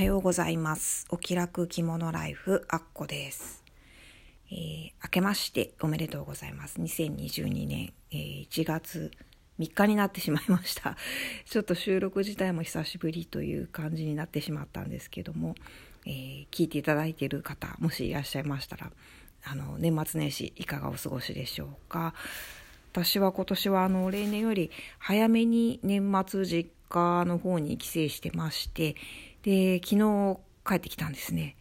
はようございます。お気楽着物ライフあっこです。えー明けましておめでとうございます。2022年、えー1月3日になってしまいました。ちょっと収録自体も久しぶりという感じになってしまったんですけども、えー聞いていただいている方、もしいらっしゃいましたら、あの年末年始いかがお過ごしでしょうか。私は今年はあの例年より早めに年末実家の方に帰省してましてで昨日帰ってきたんですね。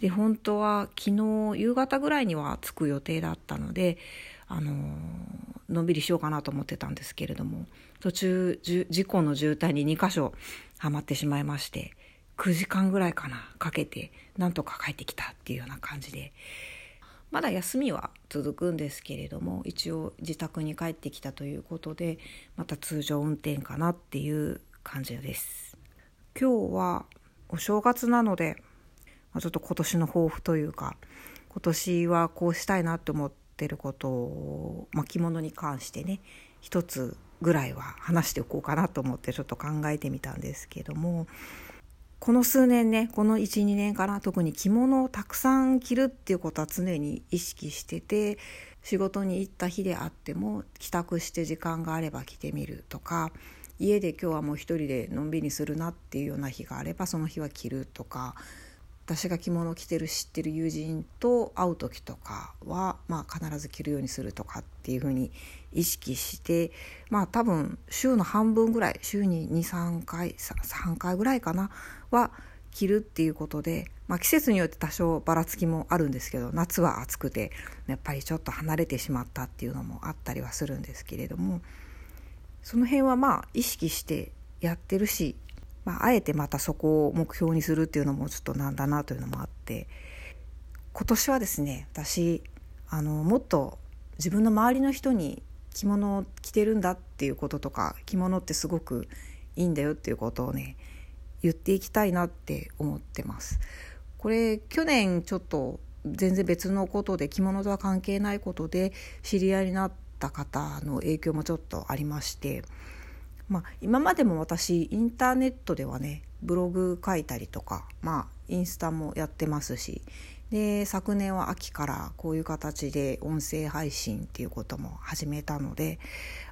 で本当は昨日夕方ぐらいには着く予定だったのであののんびりしようかなと思ってたんですけれども途中事故の渋滞に2箇所はまってしまいまして9時間ぐらいかなかけてなんとか帰ってきたっていうような感じで。まだ休みは続くんですけれども一応自宅に帰ってきたということでまた通常運転かなっていう感じです。今日はお正月なので、まあ、ちょっと今年の抱負というか今年はこうしたいなって思ってることを、ま、着物に関してね一つぐらいは話しておこうかなと思ってちょっと考えてみたんですけどもこの数年ねこの12年かな特に着物をたくさん着るっていうことは常に意識してて仕事に行った日であっても帰宅して時間があれば着てみるとか家で今日はもう一人でのんびりするなっていうような日があればその日は着るとか私が着物を着てる知ってる友人と会う時とかは、まあ、必ず着るようにするとかっていうふうに意識してまあ多分週の半分ぐらい週に23回3回ぐらいかなは着るっていうことで、まあ、季節によって多少ばらつきもあるんですけど夏は暑くてやっぱりちょっと離れてしまったっていうのもあったりはするんですけれどもその辺はまあ意識してやってるし、まあ、あえてまたそこを目標にするっていうのもちょっとなんだなというのもあって今年はですね私あのもっと自分の周りの人に着物を着てるんだっていうこととか着物ってすごくいいんだよっていうことをね言っていきたいなって思ってます。これ去年ちょっと全然別のことで着物とは関係ないことで知り合いになった方の影響もちょっとありまして、まあ、今までも私インターネットではねブログ書いたりとか、まあ、インスタもやってますしで昨年は秋からこういう形で音声配信っていうことも始めたので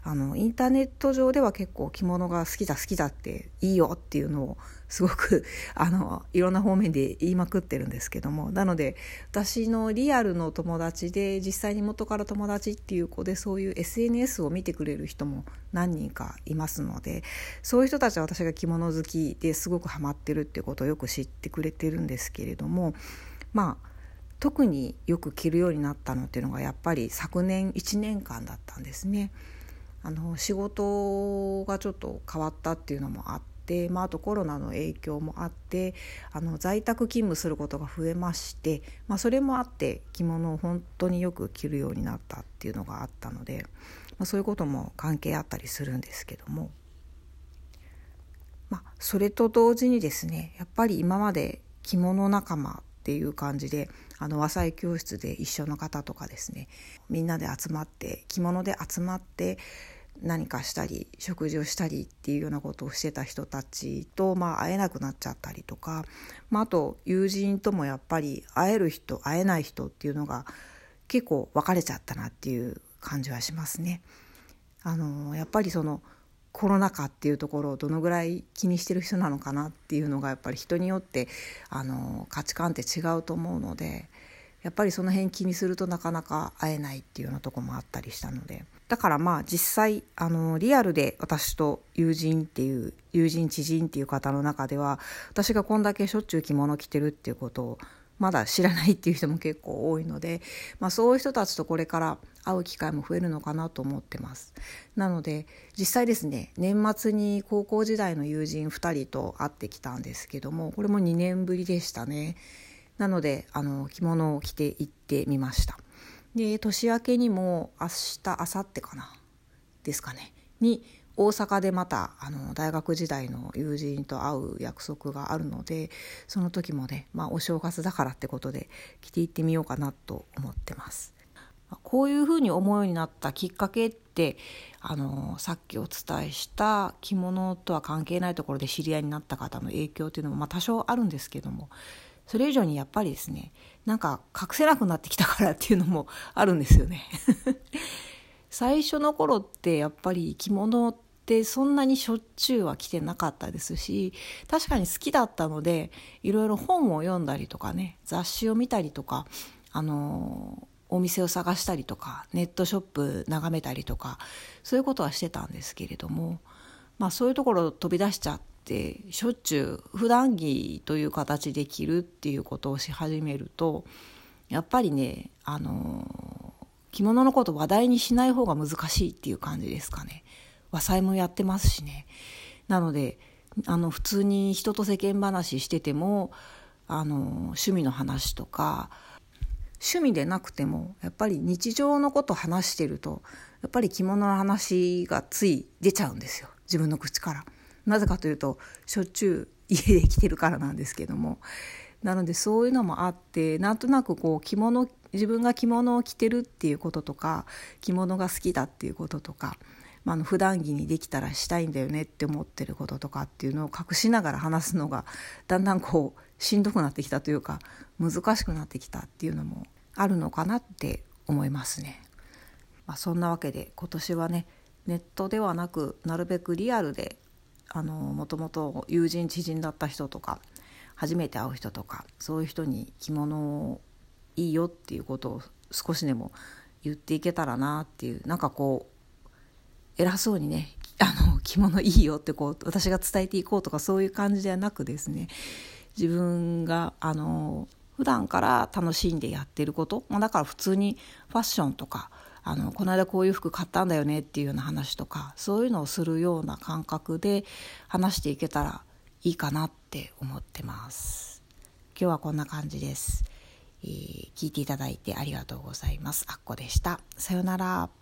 あのインターネット上では結構着物が好きだ好きだっていいよっていうのをすごく あのいろんな方面で言いまくってるんですけどもなので私のリアルの友達で実際に元から友達っていう子でそういう SNS を見てくれる人も何人かいますのでそういう人たちは私が着物好きですごくハマってるっていうことをよく知ってくれてるんですけれどもまあ特によく着るようになったのっていうのがやっぱり昨年1年間だったんですね。あの仕事がちょっと変わったっていうのもあって、まあ、あとコロナの影響もあってあの在宅勤務することが増えまして、まあ、それもあって着物を本当によく着るようになったっていうのがあったので、まあ、そういうことも関係あったりするんですけども、まあ、それと同時にですねやっぱり今まで着物仲間っていう感じであの和裁教室で一緒の方とかですねみんなで集まって着物で集まって何かしたり食事をしたりっていうようなことをしてた人たちと、まあ、会えなくなっちゃったりとか、まあ、あと友人ともやっぱり会える人会えない人っていうのが結構分かれちゃったなっていう感じはしますね。あのやっぱりそのコロナ禍っていうところをどのぐらい気にしてる人なのかなっていうのがやっぱり人によってあの価値観って違うと思うのでやっぱりその辺気にするとなかなか会えないっていうようなとこもあったりしたので。だからまあ実際あのリアルで私と友人っていう友人知人っていう方の中では私がこんだけしょっちゅう着物着てるっていうことをまだ知らないっていう人も結構多いので、まあ、そういう人たちとこれから会う機会も増えるのかなと思ってます。なので実際ですね年末に高校時代の友人2人と会ってきたんですけどもこれも2年ぶりでしたね。なのであの着物を着て行ってみました。で年明けにも明日明後日かな？ですかね？に大阪でまたあの大学時代の友人と会う約束があるのでその時もね、まあ、お正月だからってことで着ていってみようかなと思ってます。こういうふうに思うようになったきっかけってあのさっきお伝えした着物とは関係ないところで知り合いになった方の影響っていうのもまあ多少あるんですけどもそれ以上にやっぱりですねなんか隠せなくなってきたからっていうのもあるんですよね 最初の頃ってやっぱり着物っそんなにしょっちゅうは着てなかったですし確かに好きだったのでいろいろ本を読んだりとかね雑誌を見たりとかあのお店を探したりとかネットショップ眺めたりとかそういうことはしてたんですけれども、まあ、そういうところ飛び出しちゃってしょっちゅう普段着という形で着るっていうことをし始めるとやっぱりねあの着物のこと話題にしない方が難しいっていう感じですかね。和裁もやってますしね。なのであの普通に人と世間話しててもあの趣味の話とか趣味でなくてもやっぱり日常のこと話してるとやっぱり着物の話がつい出ちゃうんですよ。自分の口から。なぜかというとしょっちゅう家で着てるからなんですけども。なのでそういうのもあってなんとなくこう着物自分が着物を着てるっていうこととか着物が好きだっていうこととか、まあ、の普段着にできたらしたいんだよねって思ってることとかっていうのを隠しながら話すのがだんだんこうしんどくなってきたというか難しくなってきたっていうのもあるのかなって思いますね。まあ、そんなわけで今年はねネットではなくなるべくリアルであのもともと友人知人だった人とか初めて会う人とかそういう人に着物をいいよっていうことを少しでも言っていけたらなっていうなんかこう偉そうにねあの着物いいよってこう私が伝えていこうとかそういう感じではなくですね自分があの普段から楽しんでやってること、まあ、だから普通にファッションとかあのこの間こういう服買ったんだよねっていうような話とかそういうのをするような感覚で話していけたらいいかなって思ってます。今日はこんな感じです、えー、聞いていただいてありがとうございます。あっこでした。さよなら。